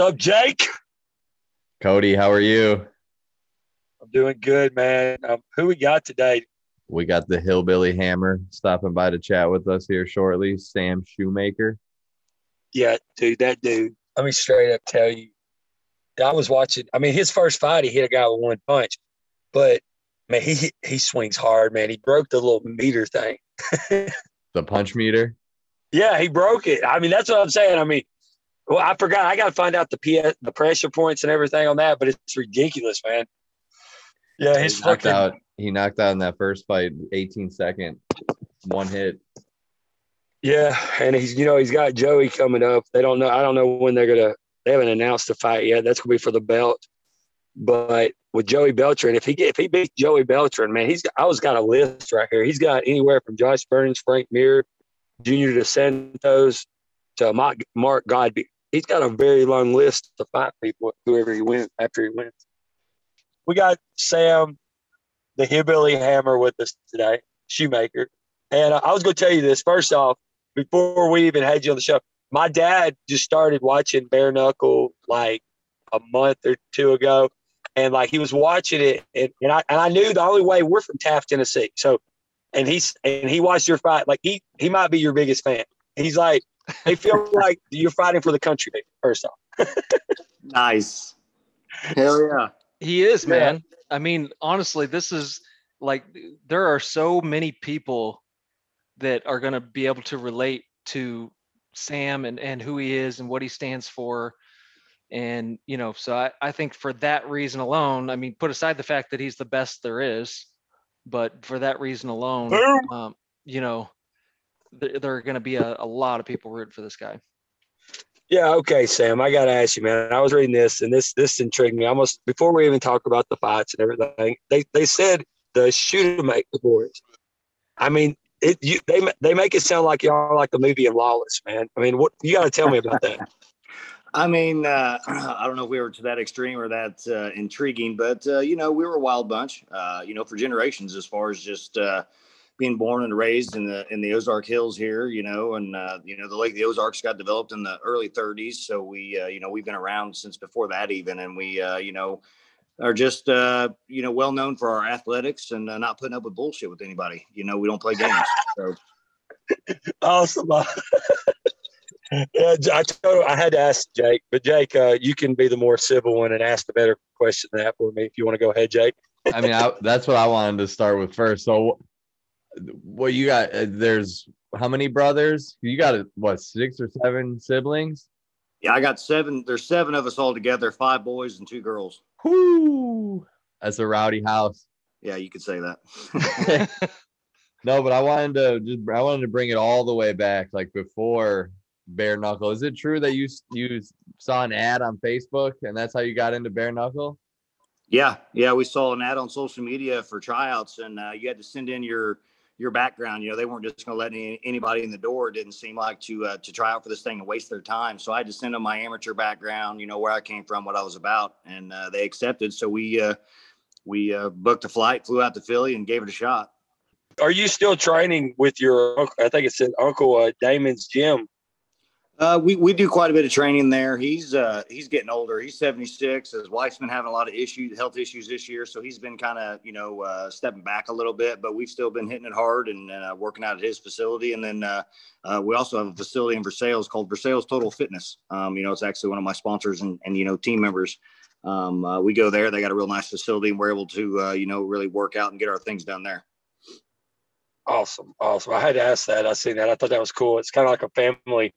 up, Jake? Cody, how are you? I'm doing good, man. Um, who we got today? We got the Hillbilly Hammer stopping by to chat with us here shortly. Sam Shewmaker. Yeah, dude, that dude. Let me straight up tell you. I was watching. I mean, his first fight, he hit a guy with one punch, but man, he he swings hard, man. He broke the little meter thing. the punch meter. Yeah, he broke it. I mean, that's what I'm saying. I mean, well, I forgot. I got to find out the PS, the pressure points and everything on that, but it's ridiculous, man. Yeah, his he knocked fucking, out. He knocked out in that first fight, 18 second, one hit. Yeah, and he's you know he's got Joey coming up. They don't know. I don't know when they're gonna. They haven't announced the fight yet. That's gonna be for the belt. But with Joey Beltran, if he if he beats Joey Beltran, man, he's I was got a list right here. He's got anywhere from Josh Burns, Frank Mir, Junior Santos to Mark, Mark Godbeer. He's got a very long list to fight people whoever he wins after he wins. We got Sam, the hillbilly hammer, with us today, Shewmaker. And uh, I was going to tell you this first off before we even had you on the show. My dad just started watching bare knuckle like a month or two ago, and like he was watching it, and, and I and I knew the only way we're from Taft, Tennessee. So, and he's and he watched your fight. Like he he might be your biggest fan. He's like they feel like you're fighting for the country. First off, nice. Hell yeah. He is, man. I mean, honestly, this is like there are so many people that are going to be able to relate to Sam and, and who he is and what he stands for. And, you know, so I, I think for that reason alone, I mean, put aside the fact that he's the best there is, but for that reason alone, um, you know, th- there are going to be a, a lot of people rooting for this guy. Yeah, okay, Sam. I gotta ask you, man. I was reading this, and this this intrigued me almost before we even talk about the fights and everything. They they said the Shewmaker boys. I mean, it you they they make it sound like y'all like the movie of Lawless, man. I mean, what you got to tell me about that? I mean, uh, I don't know if we were to that extreme or that uh, intriguing, but uh, you know, we were a wild bunch. Uh, you know, for generations, as far as just uh, being born and raised in the in the Ozark Hills here, you know, and uh, you know the Lake the Ozarks got developed in the early 30s, so we uh, you know we've been around since before that even, and we uh, you know are just uh, you know well known for our athletics and uh, not putting up with bullshit with anybody. You know, we don't play games. So awesome. yeah, I told I had to ask Jake, but Jake, uh, you can be the more civil one and ask the better question than that for me if you want to go ahead, Jake. I mean, I, that's what I wanted to start with first. So, what you got? Uh, there's how many brothers? You got what six or seven siblings? yeah, I got seven. There's seven of us all together, five boys and two girls. Whoo! That's a rowdy house. Yeah, you could say that. no, but I wanted to just I wanted to bring it all the way back, like before bare knuckle. Is it true that you you saw an ad on Facebook and that's how you got into bare knuckle? Yeah, yeah, we saw an ad on social media for tryouts, and uh, you had to send in your your background. You know, they weren't just going to let any, anybody in the door. Didn't seem like to uh, to try out for this thing and waste their time. So I had to send them my amateur background. You know, where I came from, what I was about, and uh, they accepted. So we uh, we uh, booked a flight, flew out to Philly, and gave it a shot. Are you still training with your? I think it's in Uncle uh, Damon's gym uh, we we do quite a bit of training there. He's uh, he's getting older. He's 76. His wife's been having a lot of issues, health issues this year, so he's been kind of you know uh, stepping back a little bit. But we've still been hitting it hard and uh, working out at his facility. And then uh, uh, we also have a facility in Versailles called Versailles Total Fitness. Um, you know, it's actually one of my sponsors and, and you know team members. Um, we go there. They got a real nice facility, and we're able to you know really work out and get our things done there. Awesome, awesome. I had to ask that. I seen that. I thought that was cool. It's kind of like a family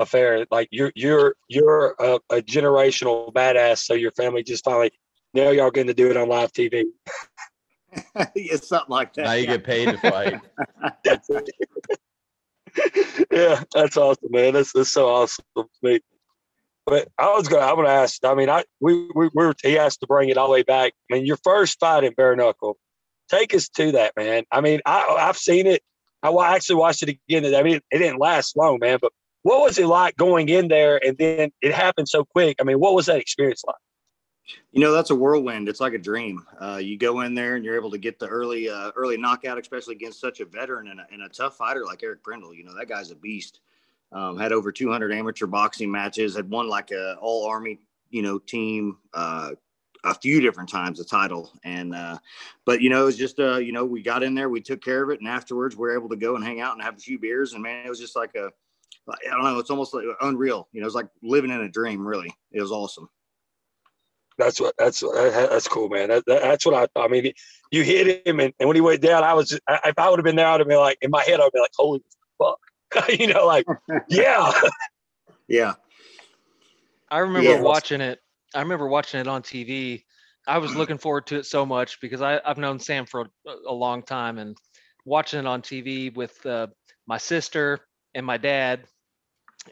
affair. Like you're you're you're a, a, generational badass. So your family just finally now y'all getting to do it on live TV. it's something like that. Now you get paid to fight. yeah, that's awesome, man. That's that's so awesome to me. But I was gonna I'm gonna ask. I mean, I we we, we were he asked to bring it all the way back. I mean, your first fight in bare knuckle. Take us to that, man. I mean, I I've seen it. I actually watched it again. I mean, it didn't last long, man. But what was it like going in there and then it happened so quick? I mean, what was that experience like? You know, that's a whirlwind. It's like a dream. Uh, you go in there and you're able to get the early, uh, early knockout, especially against such a veteran and a, and a, tough fighter like Eric Prindle. You know, that guy's a beast. Um, had over 200 amateur boxing matches. Had won like a all army, you know, team uh, a few different times the title. And uh, but you know, it was just uh, you know, we got in there, we took care of it, and afterwards we are able to go and hang out and have a few beers. And man, it was just like a I don't know, it's almost like unreal. You know, it's like living in a dream. Really, it was awesome. That's what that's that's cool, man. That, that, that's what I. I mean, you hit him, and, and when he went down, I was. Just, I, if I would have been there, I'd have been like in my head, I'd be like, "Holy fuck!" you know, like, yeah, yeah. I remember yeah. watching it. I remember watching it on TV. I was looking forward to it so much because I, I've known Sam for a, a long time, and watching it on TV with uh, my sister and my dad,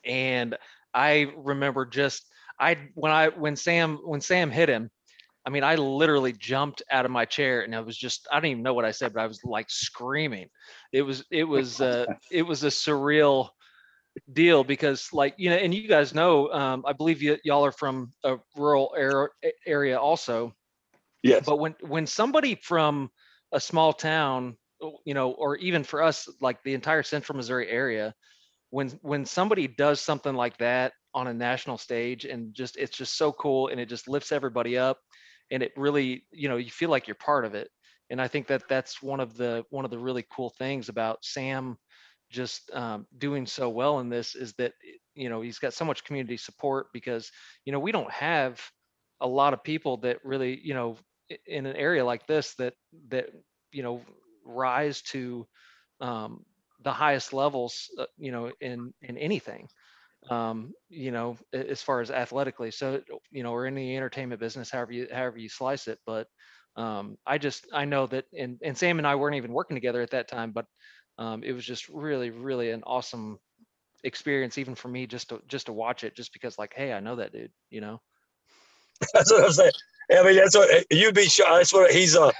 and I remember just I when I when Sam when Sam hit him, I mean, I literally jumped out of my chair and I was just I don't even know what I said, but I was like screaming. It was it was uh it was a surreal deal because like you know and you guys know um I believe y- y'all are from a rural er- area also. Yes. But when when somebody from a small town, you know, or even for us like the entire central Missouri area, when when somebody does something like that on a national stage and just it's just so cool and it just lifts everybody up and it really you know you feel like you're part of it. And i think that that's one of the one of the really cool things about sam just um, doing so well in this is that you know he's got so much community support because you know we don't have a lot of people that really you know in an area like this that that you know rise to um, the highest levels uh, you know in in anything um, you know, as far as athletically. So, you know, or in the entertainment business, however you however you slice it. But um, I just I know that, and and Sam and I weren't even working together at that time, but um, it was just really really an awesome experience, even for me, just to just to watch it, just because like, hey, I know that dude, you know. That's what I'm saying. I mean, that's what you'd be sure. That's what he's. Uh,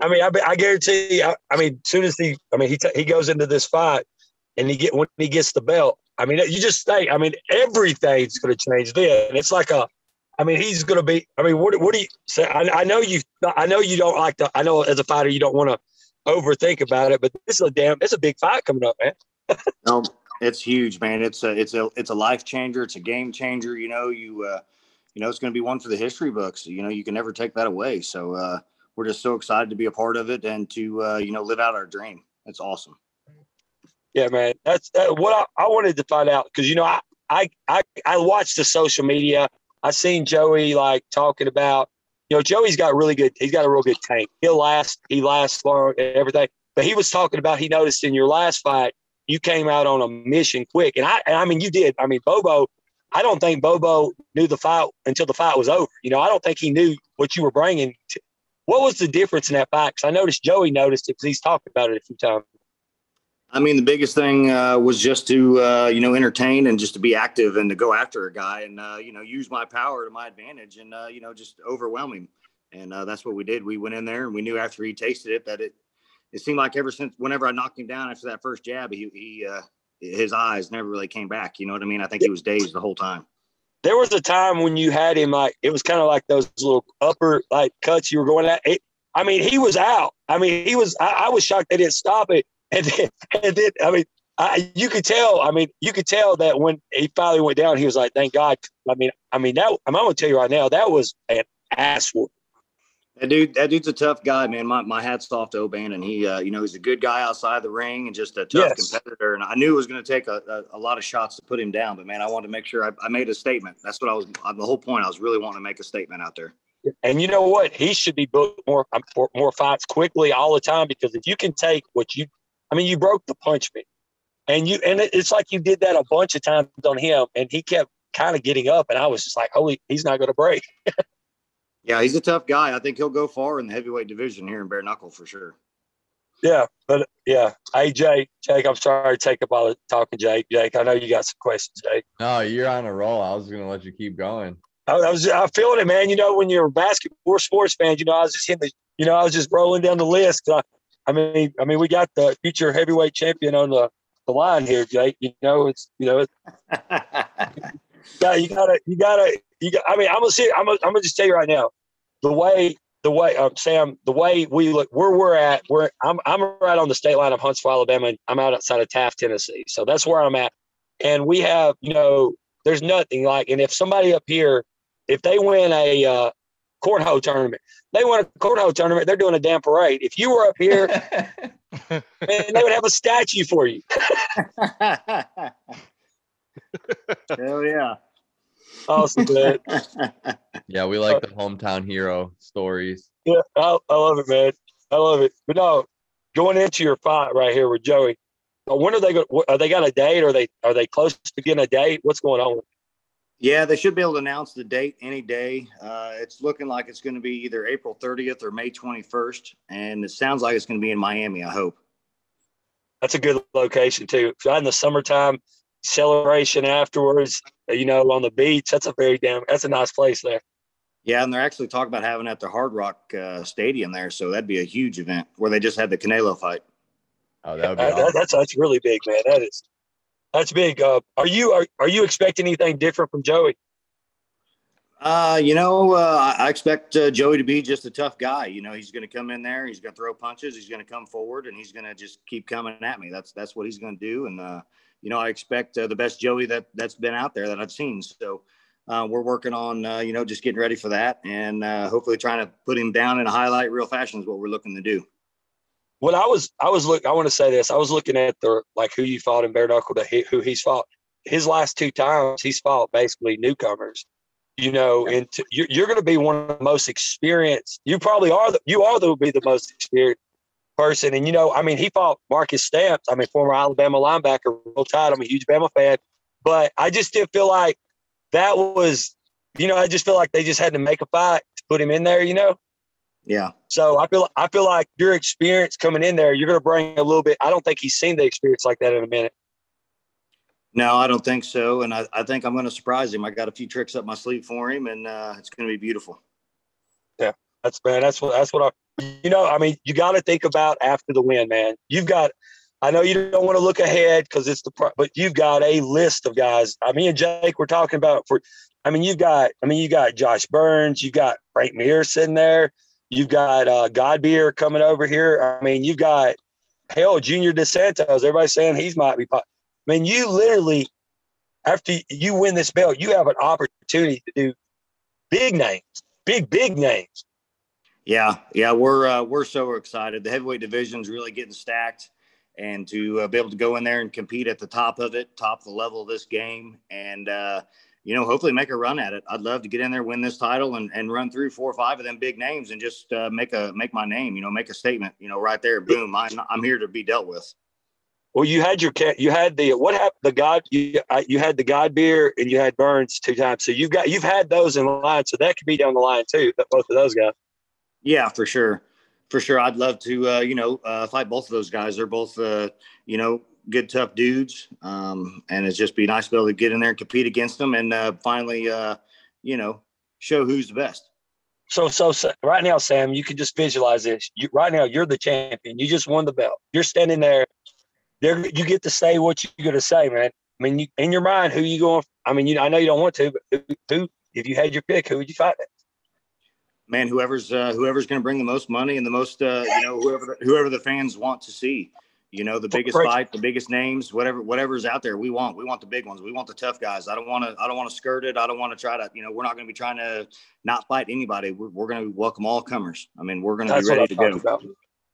I mean, I, I guarantee. I, I mean, as soon as he, I mean, he t- he goes into this fight, and he get when he gets the belt, I mean, you just think, I mean, everything's going to change then. It's like a, I mean, he's going to be, I mean, what, what do you say? I, I know you, I know you don't like to, I know as a fighter, you don't want to overthink about it, but this is a damn, it's a big fight coming up, man. no, it's huge, man. It's a, it's a, it's a life changer. It's a game changer. You know, you, uh, you know, it's going to be one for the history books. You know, you can never take that away. So, uh, we're just so excited to be a part of it and to, uh, you know, live out our dream. It's awesome. Yeah, man. That's what I, I, wanted to find out because you know I, I I I watched the social media. I seen Joey like talking about you know Joey's got really good. He's got a real good tank. He'll last. He lasts long. And everything. But he was talking about he noticed in your last fight you came out on a mission quick, and I and I mean you did. I mean Bobo. I don't think Bobo knew the fight until the fight was over. You know, I don't think he knew what you were bringing. To, what was the difference in that fight? Because I noticed Joey noticed it because he's talked about it a few times. I mean, the biggest thing uh, was just to uh, you know entertain and just to be active and to go after a guy and uh, you know use my power to my advantage and uh, you know just overwhelm him. And uh, that's what we did. We went in there and we knew after he tasted it that it it seemed like ever since whenever I knocked him down after that first jab, he he uh, his eyes never really came back. You know what I mean? I think he was dazed the whole time. There was a time when you had him like it was kind of like those little upper like cuts you were going at. It, I mean, he was out. I mean, he was. I, I was shocked they didn't stop it and then, and then I mean, I, you could tell. I mean, you could tell that when he finally went down, he was like, "Thank God." I mean, I mean that. I'm gonna tell you right now, that was an ass. That dude, that dude's a tough guy, man. My, my hat's off to O'Bannon. He, uh, you know, he's a good guy outside the ring and just a tough yes. competitor. And I knew it was going to take a, a, a, lot of shots to put him down. But man, I wanted to make sure I, I made a statement. That's what I was. The whole point. I was really wanting to make a statement out there. And you know what? He should be booked more um, more fights quickly all the time because if you can take what you I mean, you broke the punch me, and you and it's like you did that a bunch of times on him, and he kept kind of getting up, and I was just like, holy, he's not going to break. yeah, he's a tough guy. I think he'll go far in the heavyweight division here in bare knuckle for sure. Yeah, but yeah. Hey, Jake, Jake, I'm sorry to take up all the talking, Jake. Jake, I know you got some questions, Jake. No, you're on a roll. I was going to let you keep going. I, I was, I feeling it, man. You know, when you're a basketball sports fan, you know, I was just hitting the, you know, I was just rolling down the list. I, I mean, I mean, we got the future heavyweight champion on the, the line here, Jake. You know, it's you know, yeah, you gotta, you gotta, you got. I mean, I'm gonna see. I'm gonna, I'm gonna just tell you right now, the way, the way, um, Sam, the way we look, where we're at, we're, I'm, I'm right on the state line of Huntsville, Alabama. And I'm out outside of Taft, Tennessee, so that's where I'm at. and we have, you know, there's nothing like, and if somebody up here, if they win a uh, cornhole tournament, they win a cornhole tournament, they're doing a damn parade. If you were up here, man, they would have a statue for you. Hell yeah. Awesome, man. yeah, we like the hometown hero stories. Yeah, I, I love it, man. I love it. But no, going into your fight right here with Joey, uh, when are they going? Are they got a date? Are they are they close to getting a date? What's going on? Yeah, they should be able to announce the date any day. Uh, it's looking like it's going to be either April 30th or May 21st, and it sounds like it's going to be in Miami. I hope. That's a good location too. In the summertime, celebration afterwards, uh, you know, on the beach. That's a very damn. That's a nice place there. Yeah, and they're actually talking about having at the Hard Rock uh, Stadium there, so that'd be a huge event where they just had the Canelo fight. Oh, that would be Uh, awesome. that- that's that's really big, man. That is that's big. Uh, are you are, are you expecting anything different from Joey? Uh, you know, uh, I expect uh, Joey to be just a tough guy. You know, he's going to come in there, he's going to throw punches, he's going to come forward, and he's going to just keep coming at me. That's that's what he's going to do. And uh, you know, I expect uh, the best Joey that that's been out there that I've seen. So uh, we're working on uh, you know just getting ready for that, and hopefully trying to put him down in a highlight real fashion is what we're looking to do. When I was I was look I want to say this. I was looking at the like who you fought in bare knuckle to who he's fought. His last two times he's fought basically newcomers. You know, and to, you're, you're going to be one of the most experienced. You probably are. The, you are the be the most experienced person. And you know, I mean, he fought Marcus Stamps. I mean, former Alabama linebacker. Real tight. I'm a huge Bama fan, but I just didn't feel like that was. You know, I just feel like they just had to make a fight to put him in there. You know. Yeah. So I feel I feel like your experience coming in there, you're going to bring a little bit. I don't think he's seen the experience like that in a minute. No, I don't think so, and I, I think I'm going to surprise him. I got a few tricks up my sleeve for him, and uh, it's going to be beautiful. Yeah, that's man. That's what that's what I. You know, I mean, you got to think about after the win, man. You've got. I know you don't want to look ahead because it's the, but you've got a list of guys. I mean, and Jake, we're talking about for. I mean, you've got. I mean, you got Josh Burns. You've got Frank Mir sitting there. You've got uh, Godbeer coming over here. I mean, you've got hell, Junior dos Santos. Everybody's saying he's might be. pop- I mean, you literally, after you win this belt, you have an opportunity to do big names, big big names. Yeah, yeah, we're uh, we're so excited. The heavyweight division's really getting stacked, and to uh, be able to go in there and compete at the top of it, top the level of this game, and uh, you know, hopefully make a run at it. I'd love to get in there, win this title, and, and run through four or five of them big names, and just uh, make a make my name. You know, make a statement. You know, right there, boom. I'm I'm here to be dealt with. Well, you had your ca- you had the what happened the God you I- you had the Godbeer and you had Burns two times. So you've got you've had those in line. So that could be down the line too. Both of those guys. Yeah, for sure, for sure. I'd love to, uh, you know, uh, fight both of those guys. They're both, uh, you know, good, tough dudes, um, and it's just be nice to be able to get in there and compete against them, and uh, finally, uh, you know, show who's the best. So so, so right now, Sam, you can just visualize this. You, right now, you're the champion. You just won the belt. You're standing there. There, you get to say what you're going to say, man. I mean, you, in your mind, who you going? I mean, you, I know you don't want to, but who, who if you had your pick, who would you fight? Next? Man, whoever's uh, whoever's going to bring the most money and the most, uh, you know, whoever whoever the fans want to see. You know, the biggest Correct. fight, the biggest names, whatever whatever's out there, we want. We want the big ones. We want the tough guys. I don't want to. I don't want to skirt it. I don't want to try to. You know, we're not going to be trying to not fight anybody. We're, we're going to welcome all comers. I mean, we're going to be ready to go. about.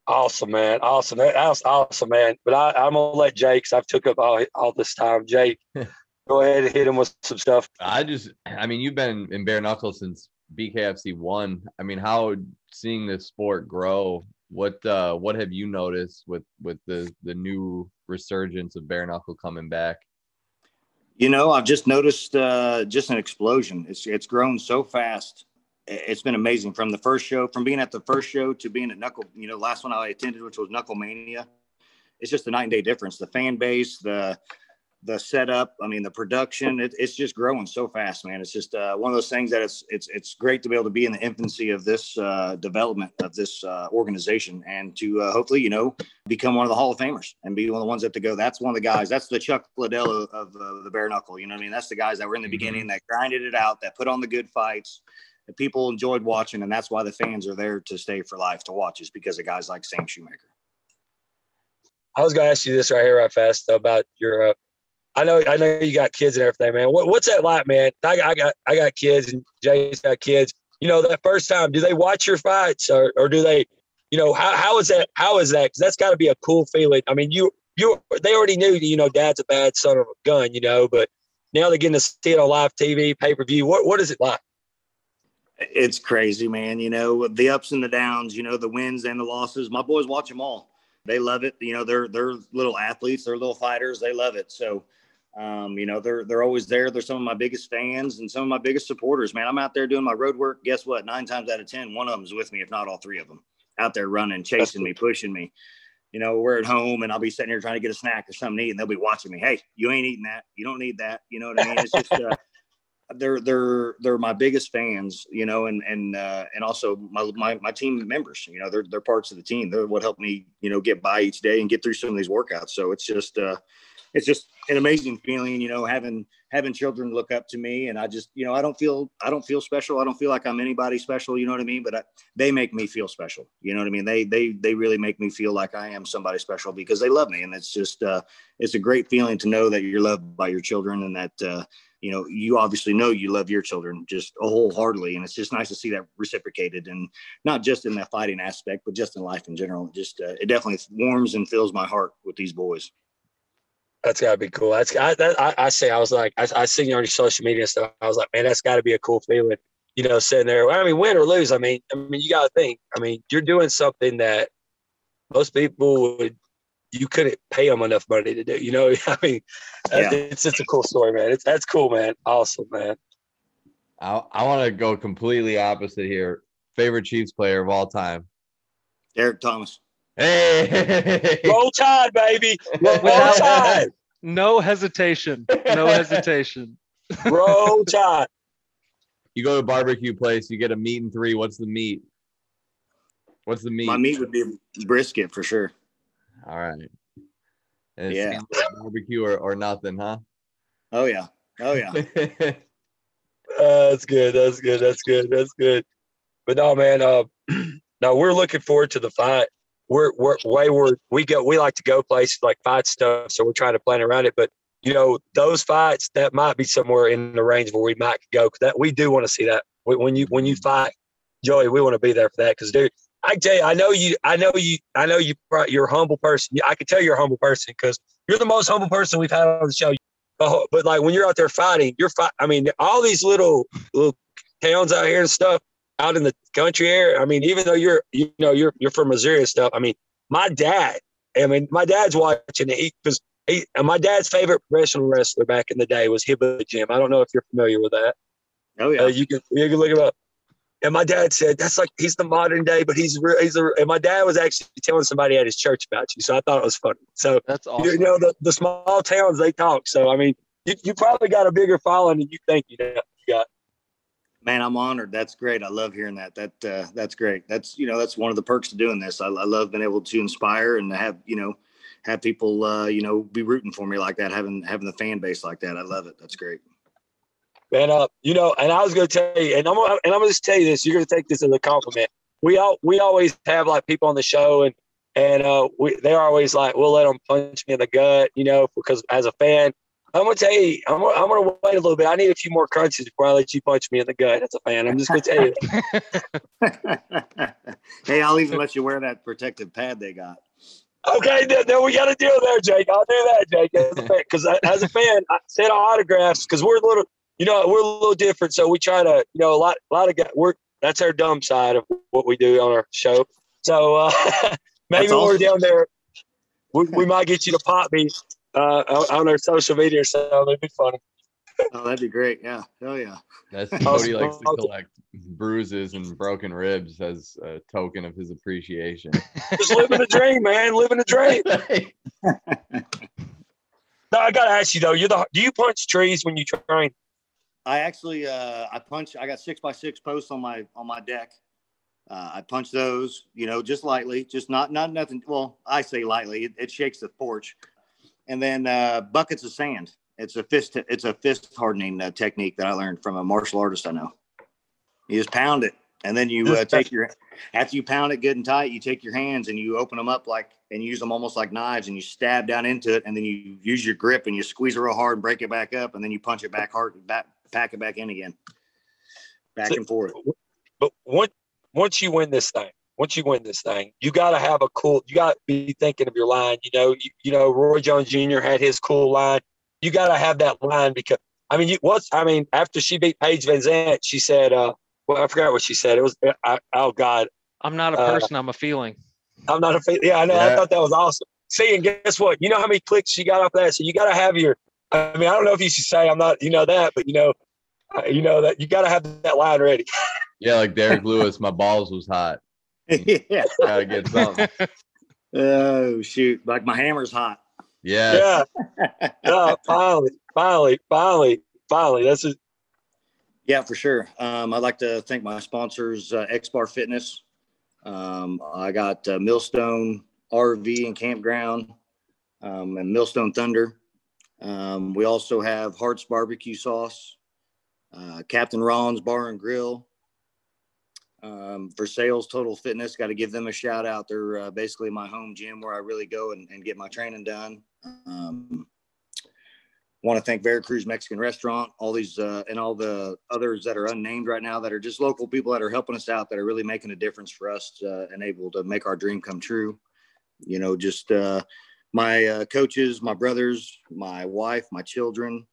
Awesome, man. Awesome. That's awesome, man. But I, I'm gonna let Jake's. I've took up all, all this time. Jake, go ahead and hit him with some stuff. I just, I mean, you've been in bare knuckle since BKFC one. I mean, how seeing this sport grow? What uh, what have you noticed with with the the new resurgence of bare knuckle coming back? You know, I've just noticed uh, just an explosion. It's it's grown so fast. It's been amazing from the first show, from being at the first show to being at Knuckle. You know, last one I attended, which was KnuckleMania. It's just a night and day difference. The fan base, the the setup. I mean, the production. It, it's just growing so fast, man. It's just uh, one of those things that it's it's it's great to be able to be in the infancy of this uh, development of this uh, organization and to uh, hopefully, you know, become one of the Hall of Famers and be one of the ones that to go. That's one of the guys. That's the Chuck Liddell of, of uh, the bare knuckle. You know what I mean? That's the guys that were in the Mhm. beginning that grinded it out, that put on the good fights, people enjoyed watching, and that's why the fans are there to stay for life to watch is because of guys like Sam Shewmaker. I was gonna ask you this right here, right fast about your. Uh, I know, I know you got kids and everything, man. What, what's that like, man? I, I got, I got kids, and Jay's got kids. You know, that first time, do they watch your fights, or, or do they, you know, how, how is that? How is that? Because that's got to be a cool feeling. I mean, you, you, they already knew, you know, dad's a bad son of a gun, you know, but now they're getting to see it on live TV, pay per view. What, what is it like? It's crazy, man. You know, the ups and the downs, you know, the wins and the losses. My boys watch them all. They love it. You know, they're they're little athletes, they're little fighters. They love it. So um, you know, they're they're always there. They're some of my biggest fans and some of my biggest supporters. Man, I'm out there doing my road work. Guess what? Nine times out of ten, one of them's with me, if not all three of them, out there running, chasing me, pushing me. You know, we're at home and I'll be sitting here trying to get a snack or something to eat, and they'll be watching me. Hey, you ain't eating that. You don't need that. You know what I mean? It's just uh, they're they're they're my biggest fans. You know, and and uh, and also my, my my team members. You know, they're they're parts of the team. They're what help me you know get by each day and get through some of these workouts. So it's just. uh it's just an amazing feeling, you know, having having children look up to me, and I just, you know, I don't feel I don't feel special. I don't feel like I'm anybody special. You know what I mean? But I, they make me feel special. You know what I mean? They they they really make me feel like I am somebody special because they love me, and it's just uh, it's a great feeling to know that you're loved by your children, and that uh, you know you obviously know you love your children just wholeheartedly, and it's just nice to see that reciprocated, and not just in that fighting aspect, but just in life in general. Just uh, it definitely warms and fills my heart with these boys. That's gotta be cool. That's I, that, I, I say I was like I, I seen you on your social media stuff. I was like, man, that's got to be a cool feeling. You know, sitting there. I mean, win or lose. I mean, I mean, you got to think. I mean, you're doing something that most people would. You couldn't pay them enough money to do. You know, I mean, yeah. it's it's a cool story, man. It's that's cool, man. Awesome, man. I I want to go completely opposite here. Favorite Chiefs player of all time. Derrick Thomas. Hey, roll tide, baby. Roll tide. No hesitation. No hesitation. roll tide. You go to a barbecue place, you get a meat and three. What's the meat? What's the meat? My meat would be brisket for sure. All right. And yeah. Barbecue or, or nothing, huh? Oh yeah. Oh yeah. uh, that's good. That's good. That's good. That's good. But no, man. Uh, no, we're looking forward to the fight we're we're way we're we go we like to go places like fight stuff, so we're trying to plan around it. But you know, those fights that might be somewhere in the range where we might go because that we do want to see that when you when you fight, Joey, we want to be there for that because dude. I tell you, I know you. I know you. I know you. You're a humble person. I can tell you're a humble person because you're the most humble person we've had on the show. But like when you're out there fighting, you're fight. I mean, all these little little towns out here and stuff out in the country area. I mean, even though you're, you know, you're you're from Missouri and stuff. I mean, my dad. I mean, my dad's watching it because he, he, my dad's favorite professional wrestler back in the day was Hillbilly Jim. I don't know if you're familiar with that. Oh yeah, uh, you can you can look him up. And my dad said that's like he's the modern day, but he's real. He's a, and my dad was actually telling somebody at his church about you, so I thought it was funny. So that's awesome. You know the, the small towns they talk. So I mean, you, you probably got a bigger following than you think you got man i'm honored that's great i love hearing that that uh, that's great that's you know that's one of the perks of doing this I, I, love being able to inspire and have you know have people uh, you know be rooting for me like that having having the fan base like that i love it that's great man uh you know and i was gonna tell you and i'm gonna, and i'm gonna just tell you this you're gonna take this as a compliment we all we always have like people on the show and and uh we they're always like we'll let them punch me in the gut you know because as a fan I'm gonna tell you, I'm gonna, I'm gonna wait a little bit. I need a few more crunches before I let you punch me in the gut as a fan. I'm just gonna tell you. hey, I'll even let you wear that protective pad they got. Okay, then, then we got a deal there, Jake. I'll do that, Jake. Because as a fan, I said autographs because we're a little, you know, we're a little different. So we try to, you know, a lot, a lot of guys. We're that's our dumb side of what we do on our show. So uh, maybe when we're down there, we, we might get you to pop me uh, on our social media, so that'd be funny. oh, that'd be great. Yeah. Hell yeah. That's Cody likes to collect bruises and broken ribs as a token of his appreciation. Just living a dream, man. Living a dream. no, I gotta ask you though. You're the. Do you punch trees when you train? I actually, uh, I punch. I got six by six posts on my on my deck. Uh, I punch those, you know, just lightly, just not not nothing. Well, I say lightly. It, it shakes the porch and then uh, buckets of sand. It's a fist. It's a fist hardening uh, technique that I learned from a martial artist I know. You just pound it, And then you uh, take your after you pound it good and tight, you take your hands and you open them up like and use them almost like knives and you stab down into it and then you use your grip and you squeeze it real hard and break it back up and then you punch it back hard back pack it back in again. Back So- and forth. But once once you win this thing, once you win this thing, you got to have a cool. You got to be thinking of your line. You know, you, you know, Roy Jones Jr. had his cool line. You got to have that line because I mean, you what's I mean, after she beat Paige VanZant, she said, uh, well, I forgot what she said. It was, I, oh God, I'm not a Uh, person. I'm a feeling. I'm not a fan. Yeah, I know. I thought that was awesome. See, and guess what? You know how many clicks she got off that? So you got to have your. I mean, I don't know if you should say I'm not. You know that, but you know, uh, you know that you got to have that line ready. Yeah, like Derrick Lewis, my balls was hot. yeah. Gotta get something. Oh shoot! Like my hammer's hot. Yeah. Yeah. yeah. Finally, finally, finally, finally. That's it. Yeah, for sure. Um, I'd like to thank my sponsors, uh, X Bar Fitness. Um, I got uh, Millstone RV and Campground um, and Millstone Thunder. Um, we also have Hart's Barbecue Sauce, uh, Captain Ron's Bar and Grill. Um, Versailles, Total Fitness, got to give them a shout out. They're uh, basically my home gym where I really go and, and get my training done. Um, want to thank Veracruz Mexican Restaurant, all these uh, and all the others that are unnamed right now that are just local people that are helping us out that are really making a difference for us uh, and able to make our dream come true. You know, just uh, my uh, coaches, my brothers, my wife, my children,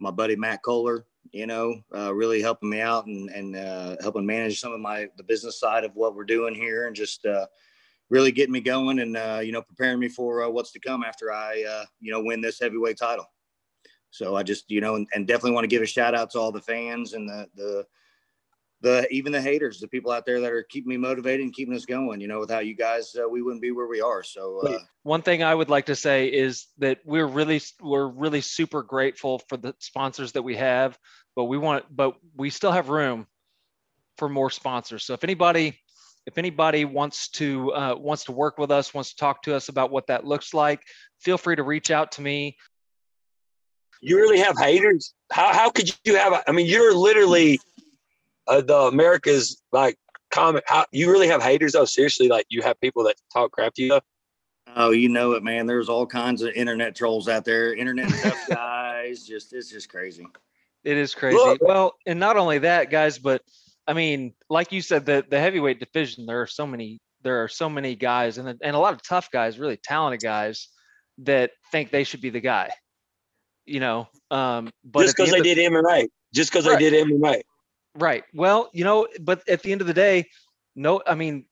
my buddy Matt Kohler. You know, uh, really helping me out and and uh, helping manage some of my the business side of what we're doing here and just. Uh, Really getting me going and uh, you know preparing me for uh, what's to come after I you know win this heavyweight title. So I just, you know, and, and definitely want to give a shout out to all the fans and the, the, the, even the haters, the people out there that are keeping me motivated and keeping us going. You know, without you guys, uh, we wouldn't be where we are. So, uh, One thing I would like to say is that we're really we're really super grateful for the sponsors that we have, but we want but we still have room for more sponsors. So if anybody if anybody wants to uh, wants to work with us, wants to talk to us about what that looks like, feel free to reach out to me. You really have haters? How how could you have? I mean, you're literally uh, the America's like comment. How you really have haters? Oh, seriously? Like you have people that talk crap to you? oh, you know it, man. There's all kinds of internet trolls out there, internet tough guys. Just, it's just crazy. It is crazy. Look- well, and not only that, guys, but I mean, like you said, the the heavyweight division, there are so many there are so many guys and and a lot of tough guys, really talented guys that think they should be the guy. You know, um, but Just at the because they end of- did MMA. Just because Right. they did MMA. Right. Well, you know, but at the end of the day, no, I mean,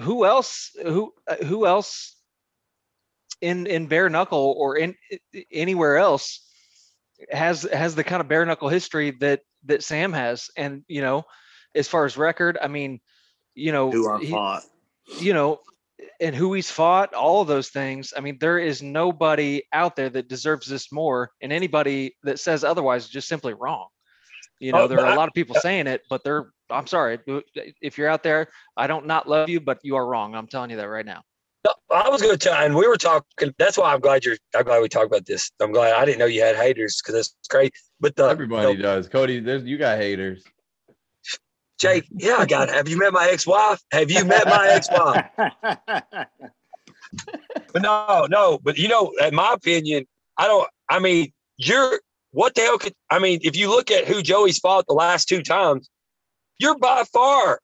who else? Who uh, who else in in bare knuckle or in anywhere else has has the kind of bare knuckle history that that Sam has? And you know, as far as record, I mean, you know, Who he- fought. you know, and who he's fought, all of those things. I mean, there is nobody out there that deserves this more, and anybody that says otherwise is just simply wrong. You oh, know, Oh, there are a I- lot of people saying it, but they're. I'm sorry if you're out there. I don't not love you, but you are wrong. I'm telling you that right now. No, I was going to tell, and we were talking. That's why I'm glad you're. I'm glad we talked about this. I'm glad I didn't know you had haters because that's great. But the Everybody the- does. Cody, there's you got haters. Jake, yeah, I got. it. Have you met my ex-wife? Have you met my ex-wife? But no, no. But you know, in my opinion, I don't. I mean, you're what the hell could? I mean, if you look at who Joey's fought the last two times, you're by far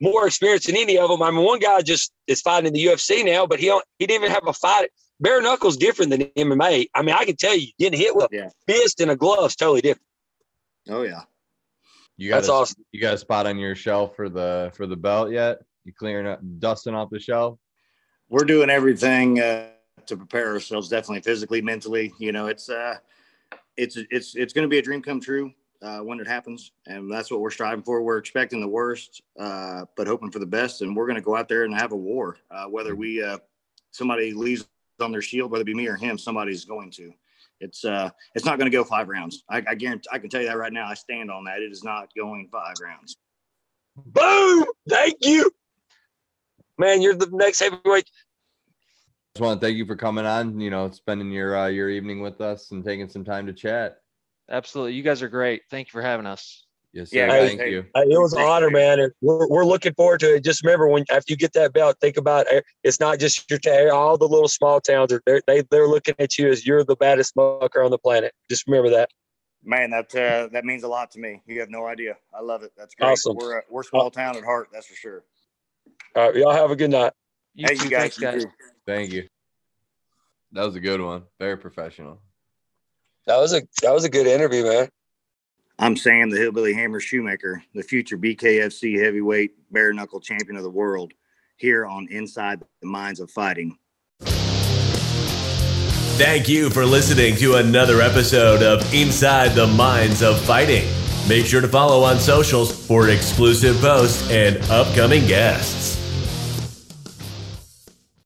more experienced than any of them. I mean, one guy just is fighting in the UFC now, but he don't, he didn't even have a fight. Bare knuckles different than MMA. I mean, I can tell you, getting hit with a fist and a glove is totally different. oh yeah. You got That's a, awesome. you got a spot on your shelf for the for the belt yet? You clearing up dusting off the shelf? we're doing everything uh, to prepare ourselves definitely physically mentally you know it's uh it's it's it's going to be a dream come true uh, when it happens. And that's what we're striving for. We're expecting the worst uh, but hoping for the best. And we're going to go out there and have a war uh, whether we uh, somebody leaves on their shield whether it be me or him somebody's going to. It's uh it's not going to go five rounds. I, I guarantee i can tell you that right now. I stand on that. It is not going five rounds. Boom! Thank you, man. You're the next heavyweight. Just want to thank you for coming on. You know, spending your uh, your evening with us and taking some time to chat. Absolutely, you guys are great. Thank you for having us. Yes, sir. Yeah, guys, Thank hey, you. Uh, It was an honor, man. and We're, we're looking forward to it. Just remember, when after you get that belt, think about it. It's not just your town. All the little small towns are they're, they they're looking at you as you're the baddest smoker on the planet. Just remember that. Man, that uh, that means a lot to me. You have no idea. I love it. That's great. Awesome. We're a, we're small town at heart. That's for sure. All right, y'all have a good night. You hey, too. you guys. Thanks, guys. too. Thank you. That was a good one. Very professional. That was a that was a good interview, man. I'm Sam, the Hillbilly Hammer Shewmaker, the future BKFC heavyweight bare knuckle champion of the world, here on Inside the Minds of Fighting. Thank you for listening to another episode of Inside the Minds of Fighting. Make sure to follow on socials for exclusive posts and upcoming guests.